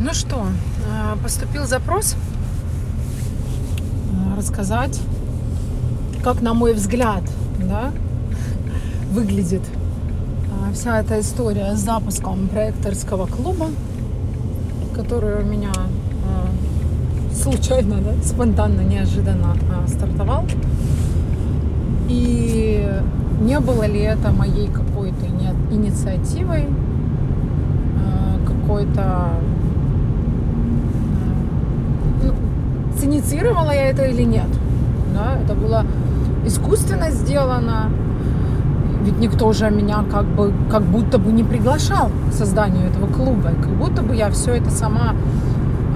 Ну что, э, поступил запрос э, рассказать, как, на мой взгляд, да, выглядит э, вся эта история с запуском проекторского клуба, который у меня случайно, да, спонтанно, неожиданно стартовал. И не было ли это моей какой-то инициативой, какой-то синициировала я это или нет. Да, это было искусственно сделано. Ведь никто же меня как бы, как будто бы не приглашал к созданию этого клуба. Как будто бы я все это сама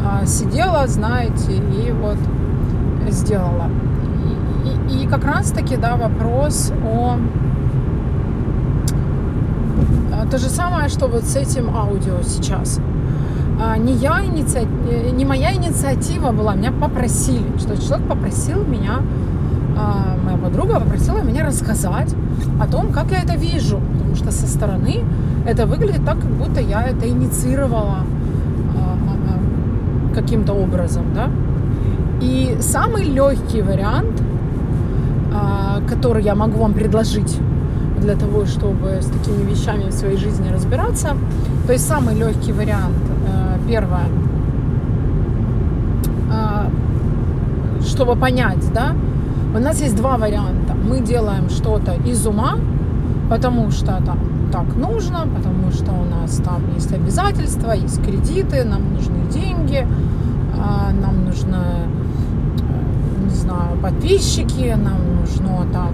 а, сидела, знаете, и вот сделала. И, и, и как раз таки, да, вопрос о а, то же самое, что вот с этим аудио сейчас. А, не я инициатива, э, не моя инициатива была, меня попросили, что человек попросил меня, а, моя подруга попросила меня рассказать о том, как я это вижу, потому что со стороны это выглядит так, как будто я это инициировала а, каким-то образом, да. И самый легкий вариант, который я могу вам предложить для того, чтобы с такими вещами в своей жизни разбираться, то есть самый легкий вариант первое, а, чтобы понять, да, у нас есть два варианта. Мы делаем что-то из ума, потому что там так нужно, потому что у нас там есть обязательства, есть кредиты, нам нужны деньги, а, нам нужны, э, не знаю, подписчики, нам нужно там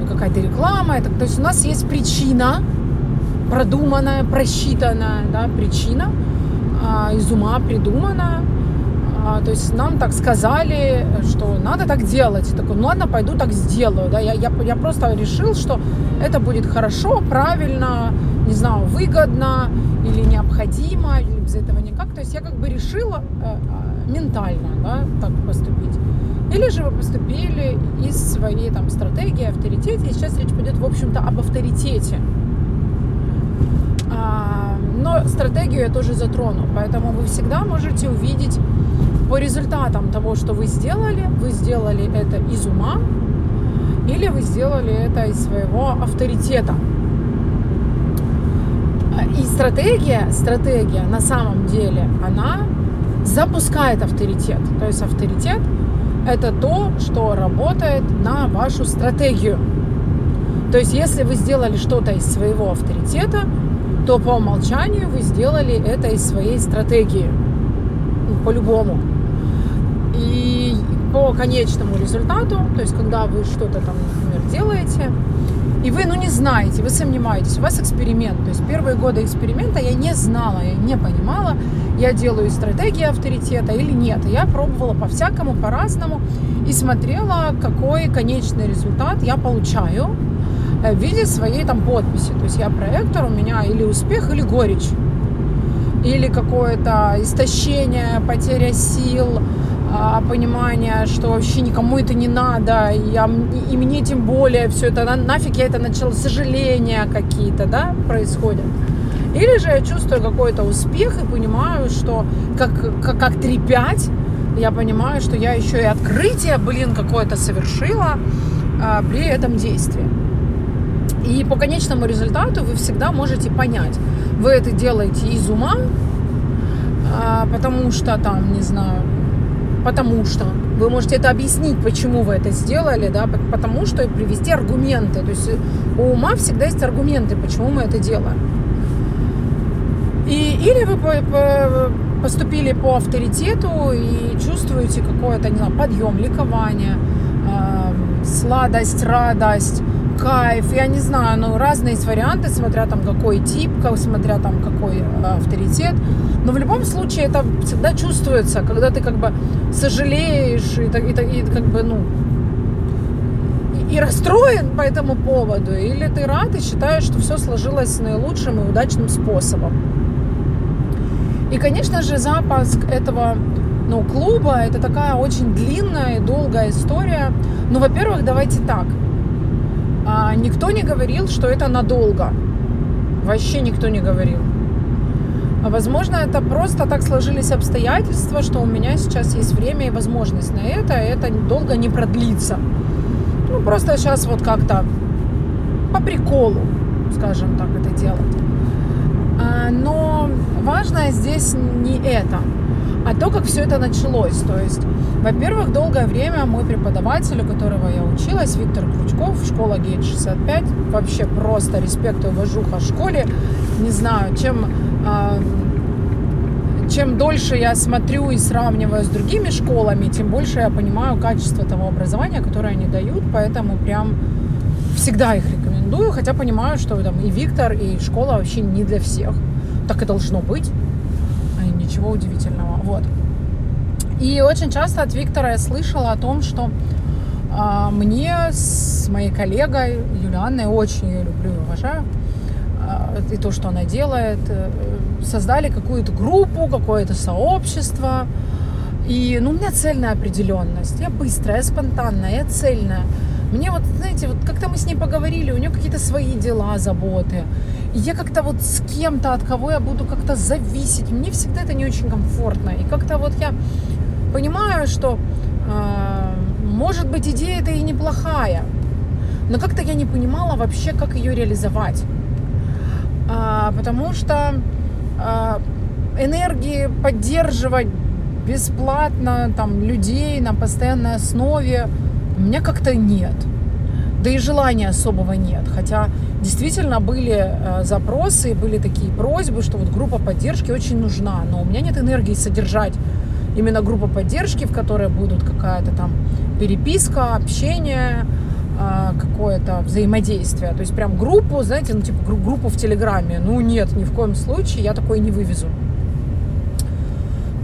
э, какая-то реклама. Это, то есть у нас есть причина, продуманная, просчитанная да, причина, из ума придумано. А, то есть нам так сказали, что надо так делать. Такой, ну ладно, пойду так сделаю. Да? Я, я, я просто решил, что это будет хорошо, правильно, не знаю, выгодно или необходимо, или без этого никак. То есть я как бы решила э, э ментально да, так поступить. Или же вы поступили из своей там стратегии, авторитете. И сейчас речь пойдет, в общем-то, об авторитете. А, но стратегию я тоже затрону, поэтому вы всегда можете увидеть по результатам того, что вы сделали, вы сделали это из ума или вы сделали это из своего авторитета. И стратегия, стратегия на самом деле, она запускает авторитет. То есть авторитет – это то, что работает на вашу стратегию. То есть если вы сделали что-то из своего авторитета, то по умолчанию вы сделали это из своей стратегии. Ну, по-любому. И по конечному результату, то есть когда вы что-то там, например, делаете, и вы, ну, не знаете, вы сомневаетесь, у вас эксперимент. То есть первые годы эксперимента я не знала, я не понимала, я делаю стратегии авторитета или нет. я пробовала по-всякому, по-разному и смотрела, какой конечный результат я получаю в виде своей там подписи. То есть я проектор, у меня или успех, или горечь. Или какое-то истощение, потеря сил, а, понимание, что вообще никому это не надо, и, я, и мне тем более все это, на, нафиг я это начала, сожаления какие-то, да, происходят. Или же я чувствую какой-то успех и понимаю, что как, как, как 3-5, я понимаю, что я еще и открытие, блин, какое-то совершила а, при этом действии. И по конечному результату вы всегда можете понять, вы это делаете из ума, а, потому что там, не знаю, потому что вы можете это объяснить, почему вы это сделали, да, потому что и привести аргументы. То есть у ума всегда есть аргументы, почему мы это делаем. И, или вы по, по, поступили по авторитету и чувствуете какое-то, подъем, ликование, э, сладость, радость, кайф, я не знаю, ну, разные есть варианты, смотря там какой тип, смотря там какой э, авторитет. Но в любом случае это всегда чувствуется, когда ты как бы сожалеешь и, и, и как бы, ну, и, расстроен по этому поводу, или ты рад и считаешь, что все сложилось наилучшим и удачным способом. И, конечно же, запуск этого ну, клуба это такая очень длинная и долгая история. Ну, во-первых, давайте так – а, никто не говорил, что это надолго. Вообще никто не говорил. Возможно, это просто так сложились обстоятельства, что у меня сейчас есть время и возможность на это, и это долго не продлится. Ну, просто сейчас вот как-то по приколу, скажем так, это делать. А, но важное здесь не это, а то, как все это началось. То есть, во-первых, долгое время мой преподаватель, у которого я училась, Виктор Крючков, школа Гейт 65, вообще просто респект и уважуха школе. Не знаю, чем а, чем дольше я смотрю и сравниваю с другими школами, тем больше я понимаю качество того образования, которое они дают, поэтому прям всегда их рекомендую, хотя понимаю, что там и Виктор, и школа вообще не для всех. Так и должно быть. И ничего удивительного. Вот. И очень часто от Виктора я слышала о том, что э, мне с моей коллегой Юлианной, очень ее люблю и уважаю, э, и то, что она делает, э, создали какую-то группу, какое-то сообщество. И, ну, у меня цельная определенность. Я быстрая, я спонтанная, я цельная. Мне вот, знаете, вот как-то мы с ней поговорили, у нее какие-то свои дела, заботы. И я как-то вот с кем-то, от кого я буду как-то зависеть, мне всегда это не очень комфортно. И как-то вот я понимаю, что, э, может быть, идея это и неплохая, но как-то я не понимала вообще, как ее реализовать. А, потому что а, энергии поддерживать бесплатно там людей на постоянной основе у меня как-то нет. Да и желания особого нет. Хотя действительно были э, запросы, были такие просьбы, что вот группа поддержки очень нужна. Но у меня нет энергии содержать именно группу поддержки, в которой будут какая-то там переписка, общение, э, какое-то взаимодействие. То есть прям группу, знаете, ну типа группу в Телеграме. Ну нет, ни в коем случае я такое не вывезу.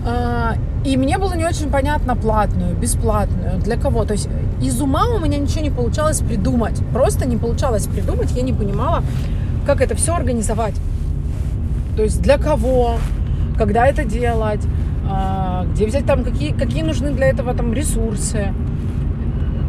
А, и мне было не очень понятно платную, бесплатную, для кого. То есть из ума у меня ничего не получалось придумать. Просто не получалось придумать, я не понимала, как это все организовать. То есть для кого, когда это делать, а, где взять там, какие, какие нужны для этого там ресурсы.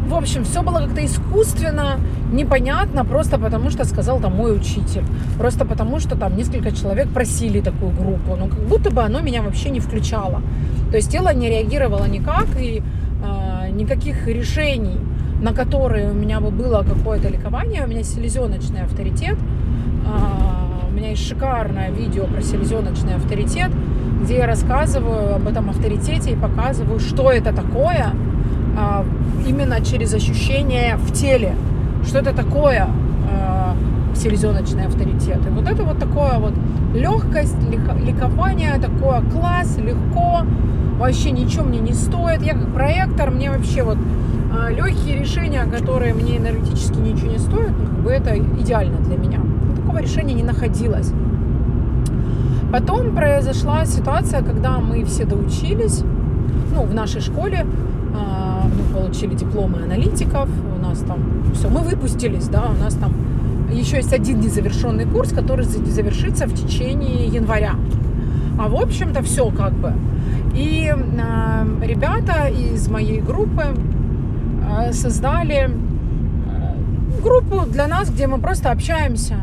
В общем, все было как-то искусственно, непонятно, просто потому что сказал там мой учитель. Просто потому что там несколько человек просили такую группу. Но как будто бы оно меня вообще не включало. То есть тело не реагировало никак, и э, никаких решений, на которые у меня бы было какое-то ликование, у меня селезеночный авторитет. Э, у меня есть шикарное видео про селезеночный авторитет, где я рассказываю об этом авторитете и показываю, что это такое, э, именно через ощущение в теле, что это такое э, селезеночный авторитет. И вот это вот такое вот легкость, ликование, такое класс, легко, вообще ничего мне не стоит. Я как проектор, мне вообще вот э, легкие решения, которые мне энергетически ничего не стоят, ну, как бы это идеально для меня. Такого решения не находилось. Потом произошла ситуация, когда мы все доучились, ну, в нашей школе, э, мы получили дипломы аналитиков, у нас там все, мы выпустились, да, у нас там еще есть один незавершенный курс, который завершится в течение января. А в общем-то все как бы. И э, ребята из моей группы э, создали группу для нас, где мы просто общаемся.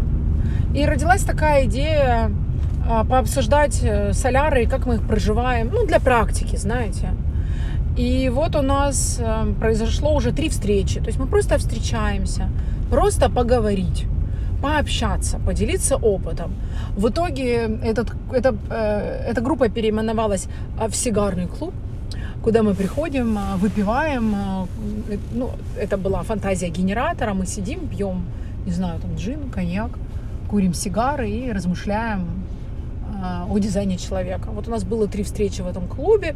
И родилась такая идея пообсуждать э, соляры и как мы их проживаем, ну, для практики, знаете. И вот у нас э, произошло уже три встречи. То есть мы просто встречаемся, просто поговорить пообщаться, поделиться опытом. В итоге этот, это, э, эта группа переименовалась в сигарный клуб, куда мы приходим, выпиваем. Ну, это была фантазия генератора. Мы сидим, пьем, не знаю, там джин, коньяк, курим сигары и размышляем о дизайне человека. Вот у нас было три встречи в этом клубе.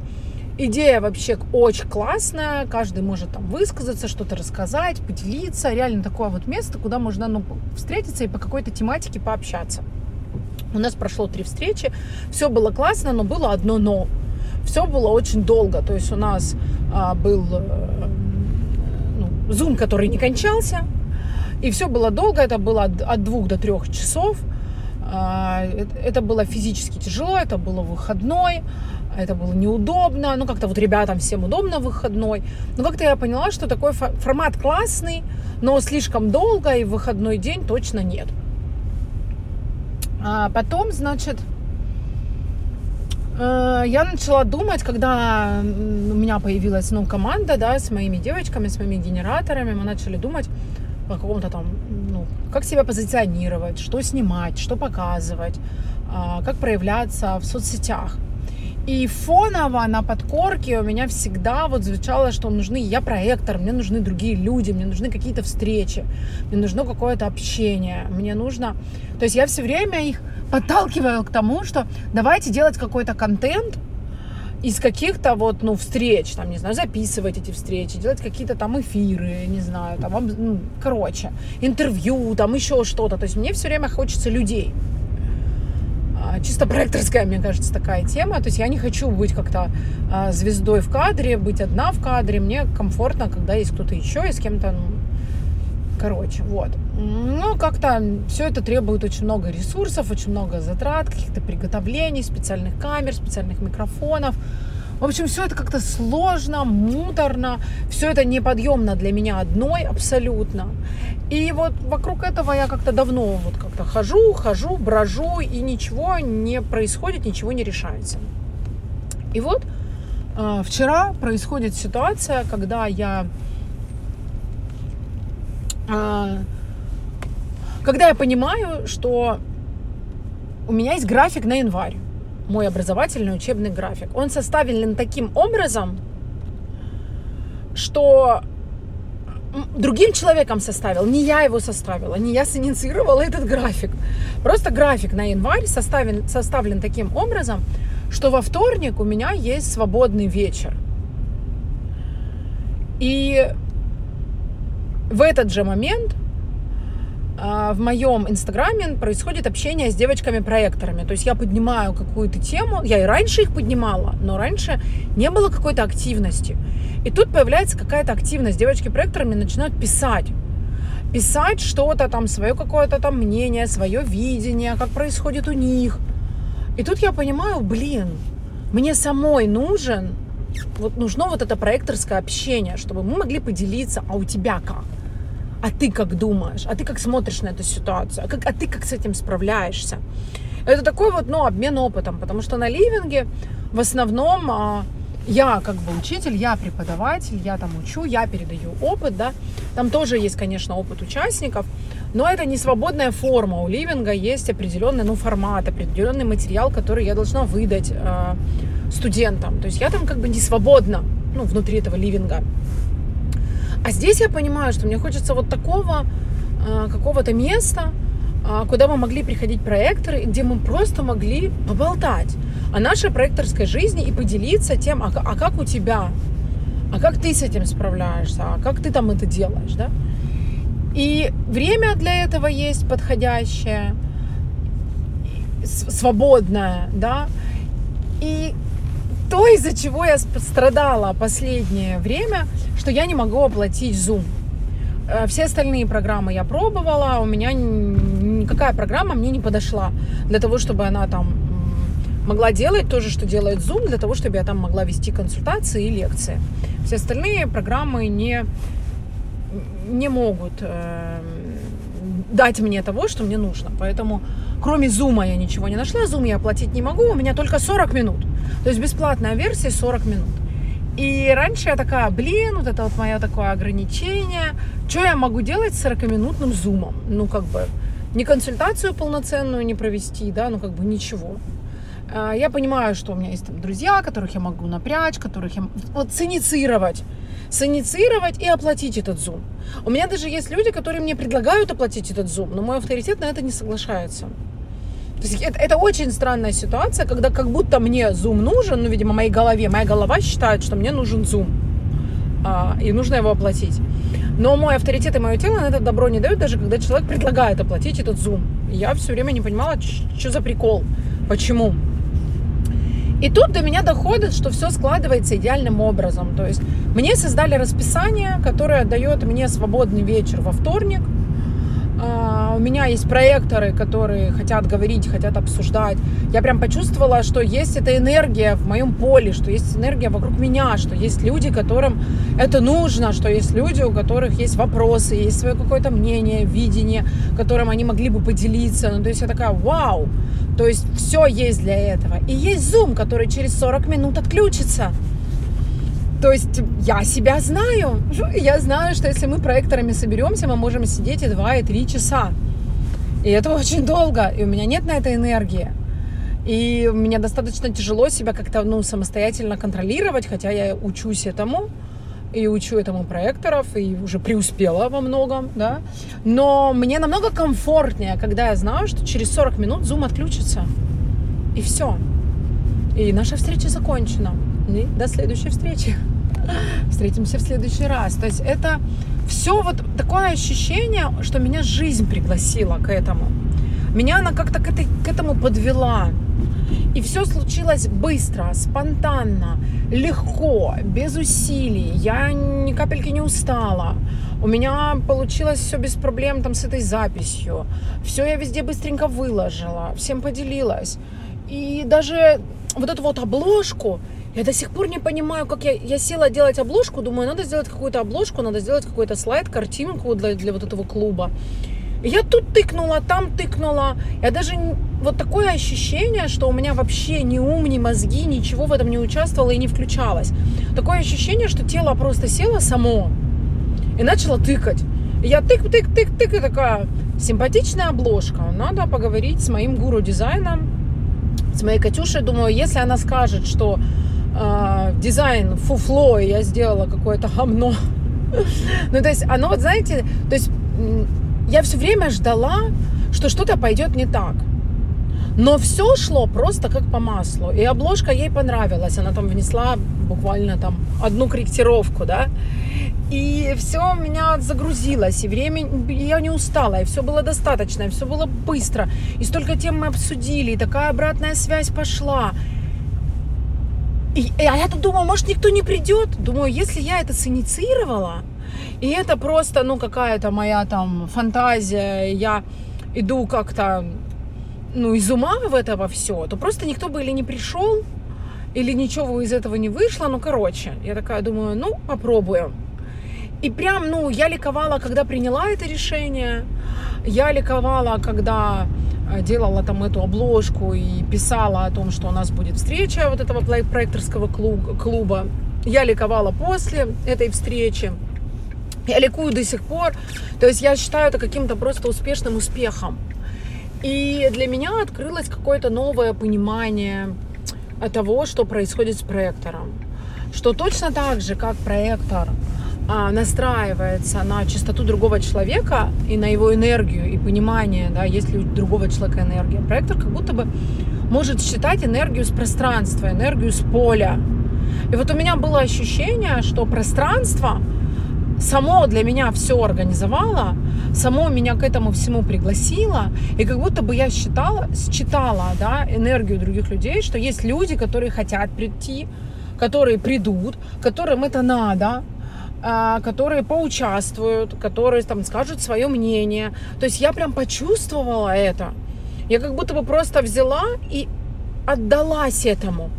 Идея вообще очень классная, каждый может там высказаться, что-то рассказать, поделиться. Реально такое вот место, куда можно ну, встретиться и по какой-то тематике пообщаться. У нас прошло три встречи, все было классно, но было одно но. Все было очень долго, то есть у нас а, был э, ну, который не кончался, и все было долго, это было от, от двух до трех часов. А, это было физически тяжело, это было выходной, это было неудобно, ну как-то вот ребятам всем удобно выходной. Но как-то я поняла, что такой формат классный, но слишком долго и выходной день точно нет. А потом, значит, Э, я начала думать, когда у меня появилась ну, команда да, с моими девочками, с моими генераторами, мы начали думать о каком-то там, ну, как себя позиционировать, что снимать, что показывать, а, как проявляться в соцсетях. И фоново на подкорке у меня всегда вот звучало, что нужны, я проектор, мне нужны другие люди, мне нужны какие-то встречи, мне нужно какое-то общение, мне нужно... То есть я все время их подталкиваю к тому, что давайте делать какой-то контент, из каких-то вот, ну, встреч, там, не знаю, записывать эти встречи, делать какие-то там эфиры, не знаю, там, ну, короче, интервью, там еще что-то. То есть мне все время хочется людей. А, чисто проекторская, мне кажется, такая тема. То есть я не хочу быть как-то а, звездой в кадре, быть одна в кадре. Мне комфортно, когда есть кто-то еще и с кем-то, ну, короче, вот. Ну, как-то все это требует очень много ресурсов, очень много затрат, каких-то приготовлений, специальных камер, специальных микрофонов. В общем, все это как-то сложно, муторно, все это неподъемно для меня одной абсолютно. И вот вокруг этого я как-то давно вот как-то хожу, хожу, брожу, и ничего не происходит, ничего не решается. И вот э, вчера происходит ситуация, когда я когда я понимаю, что у меня есть график на январь мой образовательный учебный график. Он составлен таким образом, что другим человеком составил, не я его составила, не я синициировала этот график. Просто график на январь составлен, составлен таким образом, что во вторник у меня есть свободный вечер. И в этот же момент а, в моем инстаграме происходит общение с девочками-проекторами. То есть я поднимаю какую-то тему, я и раньше их поднимала, но раньше не было какой-то активности. И тут появляется какая-то активность. Девочки-проекторами начинают писать. Писать что-то там, свое какое-то там мнение, свое видение, как происходит у них. И тут я понимаю, блин, мне самой нужен, вот нужно вот это проекторское общение, чтобы мы могли поделиться, а у тебя как? а ты как думаешь, а ты как смотришь на эту ситуацию, а, как, а ты как с этим справляешься. Это такой вот, ну, обмен опытом, потому что на ливинге в основном а, я как бы учитель, я преподаватель, я там учу, я передаю опыт, да. Там тоже есть, конечно, опыт участников, но это не свободная форма. У ливинга есть определенный, ну, формат, определенный материал, который я должна выдать э, студентам. То есть я там как бы не свободна, ну, внутри этого ливинга. А здесь я понимаю, что мне хочется вот такого э, какого-то места, э, куда мы могли приходить проекторы, где мы просто могли поболтать о нашей проекторской жизни и поделиться тем, а, а как у тебя, а как ты с этим справляешься, а как ты там это делаешь, да? И время для этого есть подходящее, свободное, да, и то, из-за чего я страдала последнее время, что я не могу оплатить Zoom. Э, все остальные программы я пробовала, у меня никакая программа мне не подошла для того, чтобы она там могла делать то же, что делает Zoom, для того, чтобы я там могла вести консультации и лекции. Все остальные программы не, не могут э, дать мне того, что мне нужно. Поэтому кроме Zoom я ничего не нашла. Zoom я оплатить не могу, у меня только 40 минут. То есть бесплатная версия 40 минут. И раньше я такая, блин, вот это вот мое такое ограничение. Что я могу делать с 40-минутным зумом? Ну, как бы, не консультацию полноценную не провести, да, ну, как бы ничего. А, я понимаю, что у меня есть там друзья, которых я могу напрячь, которых я... Вот синициировать. Синициировать и оплатить этот зум. У меня даже есть люди, которые мне предлагают оплатить этот зум, но мой авторитет на это не соглашается. То есть это, это очень странная ситуация, когда как будто мне Zoom нужен, ну, видимо, моей голове, моя голова считает, что мне нужен Zoom, а, и нужно его оплатить. Но мой авторитет и мое тело на это добро не дают, даже когда человек предлагает оплатить этот Zoom. Я все время не понимала, что за прикол, почему. И тут до меня доходит, что все складывается идеальным образом. То есть мне создали расписание, которое дает мне свободный вечер во вторник – а, у меня есть проекторы, которые хотят говорить, хотят обсуждать. Я прям почувствовала, что есть эта энергия в моем поле, что есть энергия вокруг меня, что есть люди, которым это нужно, что есть люди, у которых есть вопросы, есть свое какое-то мнение, видение, которым они могли бы поделиться. Ну, то есть я такая, вау! То есть все есть для этого. И есть Zoom, который через 40 минут отключится. То есть я себя знаю. Я знаю, что если мы проекторами соберемся, мы можем сидеть и 2, и 3 часа. И это очень долго. И у меня нет на это энергии. И мне достаточно тяжело себя как-то ну, самостоятельно контролировать, хотя я учусь этому и учу этому проекторов, и уже преуспела во многом, да. Но мне намного комфортнее, когда я знаю, что через 40 минут Zoom отключится. И все. И наша встреча закончена. И до следующей встречи. Встретимся в следующий раз. То есть это все вот такое ощущение, что меня жизнь пригласила к этому. Меня она как-то к, этой, к этому подвела. И все случилось быстро, спонтанно, легко, без усилий. Я ни капельки не устала. У меня получилось все без проблем там с этой записью. Все я везде быстренько выложила, всем поделилась. И даже вот эту вот обложку, я до сих пор не понимаю, как я, я села делать обложку, думаю, надо сделать какую-то обложку, надо сделать какой-то слайд, картинку для, для вот этого клуба. Я тут тыкнула, там тыкнула. Я даже вот такое ощущение, что у меня вообще ни ум, ни мозги, ничего в этом не участвовало и не включалось. Такое ощущение, что тело просто село само и начало тыкать. И я тык-тык-тык-тык и такая, симпатичная обложка. Надо поговорить с моим гуру дизайном, с моей Катюшей. Думаю, если она скажет, что э, дизайн фуфло, и я сделала какое-то гомно. Ну, то есть, оно, вот знаете, то есть я все время ждала, что что-то пойдет не так. Но все шло просто как по маслу. И обложка ей понравилась. Она там внесла буквально там одну корректировку, да. И все у меня загрузилось, и время я не устала, и все было достаточно, и все было быстро. И столько тем мы обсудили, и такая обратная связь пошла. И, а я тут думаю, может, никто не придет? Думаю, если я это синициировала, и это просто, ну, какая-то моя там фантазия, я иду как-то, ну, из ума в этого все, то просто никто бы или не пришел, или ничего из этого не вышло, ну, короче, я такая думаю, ну, попробуем. И прям, ну, я ликовала, когда приняла это решение, я ликовала, когда э, делала там эту обложку и писала о том, что у нас будет встреча вот этого проекторского клуба. Я ликовала после этой встречи. Я ликую до сих пор. То есть я считаю это каким-то просто успешным успехом. И для меня открылось какое-то новое понимание того, что происходит с проектором. Что точно так же, как проектор а, настраивается на частоту другого человека и на его энергию и понимание, да, есть ли у другого человека энергия, проектор как будто бы может считать энергию с пространства, энергию с поля. И вот у меня было ощущение, что пространство само для меня все организовало, само меня к этому всему пригласило, и как будто бы я считала, считала да, энергию других людей, что есть люди, которые хотят прийти, которые придут, которым это надо, а, которые поучаствуют, которые там скажут свое мнение. То есть я прям почувствовала это. Я как будто бы просто взяла и отдалась этому.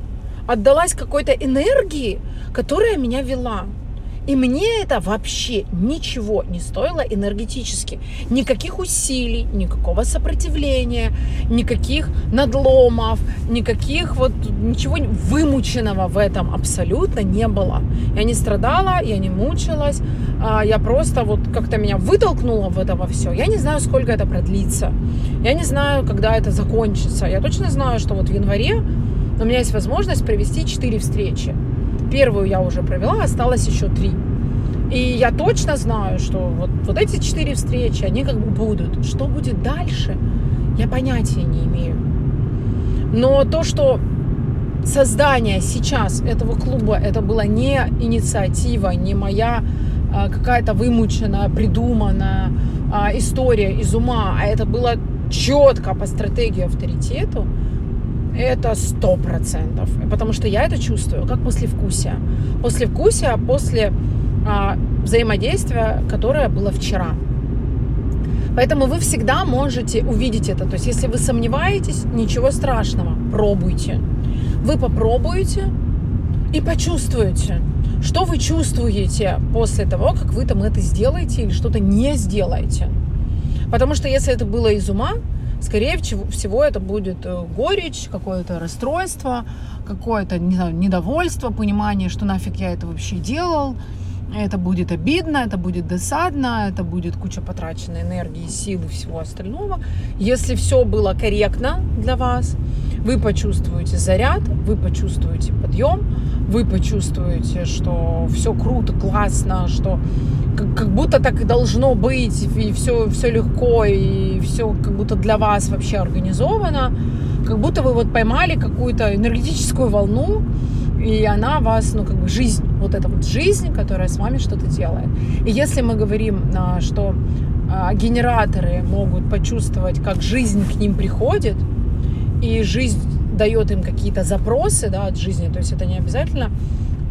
Отдалась какой-то энергии, которая меня вела. И мне это вообще ничего не стоило энергетически. Никаких усилий, никакого сопротивления, никаких надломов, никаких вот ничего вымученного в этом абсолютно не было. Я не страдала, я не мучилась, а я просто вот как-то меня вытолкнула в это все. Я не знаю, сколько это продлится. Я не знаю, когда это закончится. Я точно знаю, что вот в январе у меня есть возможность провести 4 встречи. Первую я уже провела, осталось еще три. И я точно знаю, что вот, вот эти четыре встречи, они как бы будут. Что будет дальше, я понятия не имею. Но то, что создание сейчас этого клуба, это была не инициатива, не моя а, какая-то вымученная, придуманная а, история из ума, а это было четко по стратегии авторитету, это сто процентов. Потому что я это чувствую как послевкусие. Послевкусие после а, взаимодействия, которое было вчера. Поэтому вы всегда можете увидеть это. То есть, если вы сомневаетесь, ничего страшного, пробуйте. Вы попробуете и почувствуете, что вы чувствуете после того, как вы там это сделаете или что-то не сделаете. Потому что если это было из ума, скорее всего, это будет э, горечь, какое-то расстройство, какое-то недовольство, понимание, что нафиг я это вообще делал. Это будет обидно, это будет досадно, это будет куча потраченной энергии, сил и всего остального. Если все было корректно для вас, вы почувствуете заряд, вы почувствуете подъем, вы почувствуете, что все круто, классно, что как, как будто так и должно быть, и все, все легко, и все как будто для вас вообще организовано, как будто вы вот поймали какую-то энергетическую волну, и она вас, ну, как бы жизнь, вот эта вот жизнь, которая с вами что-то делает. И если мы говорим, а, что а, генераторы могут почувствовать, как жизнь к ним приходит, и жизнь дает им какие-то запросы да, от жизни, то есть это не обязательно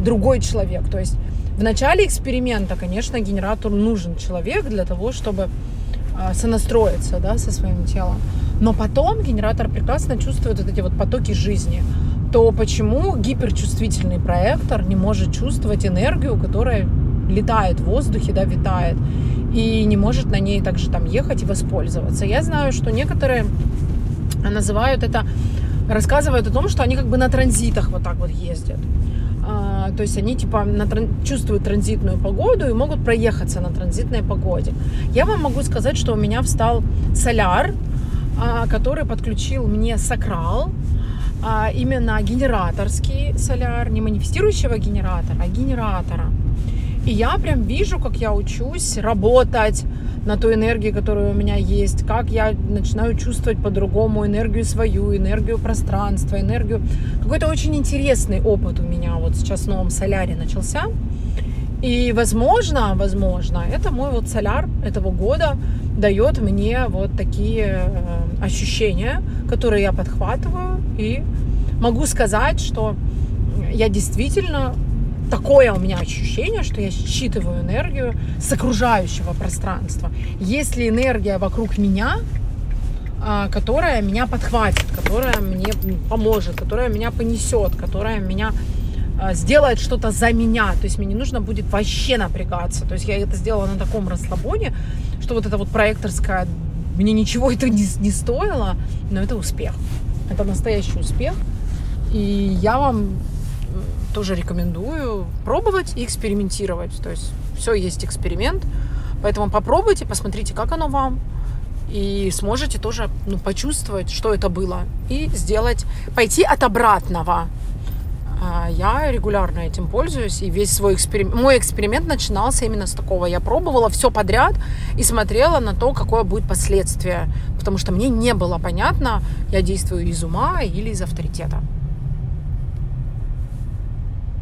другой человек. То есть в начале эксперимента, конечно, генератору нужен человек для того, чтобы а, сонастроиться да, со своим телом. Но потом генератор прекрасно чувствует вот эти вот потоки жизни. То почему гиперчувствительный проектор не может чувствовать энергию, которая летает в воздухе, да, витает, и не может на ней также там ехать и воспользоваться. Я знаю, что некоторые называют это, рассказывают о том, что они как бы на транзитах вот так вот ездят. А, то есть они типа на, чувствуют транзитную погоду и могут проехаться на транзитной погоде. Я вам могу сказать, что у меня встал соляр, а, который подключил мне сакрал, а, именно генераторский соляр, не манифестирующего генератора, а генератора. И я прям вижу, как я учусь работать на ту энергию, которая у меня есть, как я начинаю чувствовать по-другому энергию свою, энергию пространства, энергию. Какой-то очень интересный опыт у меня вот сейчас в новом соляре начался. И, возможно, возможно, это мой вот соляр этого года дает мне вот такие э, ощущения, которые я подхватываю. И могу сказать, что я действительно такое у меня ощущение, что я считываю энергию с окружающего пространства. Если энергия вокруг меня, а, которая меня подхватит, которая мне поможет, которая меня понесет, которая меня а, сделает что-то за меня. То есть мне не нужно будет вообще напрягаться. То есть я это сделала на таком расслабоне, что вот это вот проекторская, мне ничего это не, не стоило, но это успех. Это настоящий успех. И я вам тоже рекомендую пробовать и экспериментировать. То есть все есть эксперимент, поэтому попробуйте, посмотрите, как оно вам, и сможете тоже ну, почувствовать, что это было, и сделать, пойти от обратного. А, я регулярно этим пользуюсь, и весь свой эксперимент, мой эксперимент начинался именно с такого. Я пробовала все подряд и смотрела на то, какое будет последствие, потому что мне не было понятно, я действую из ума или из авторитета.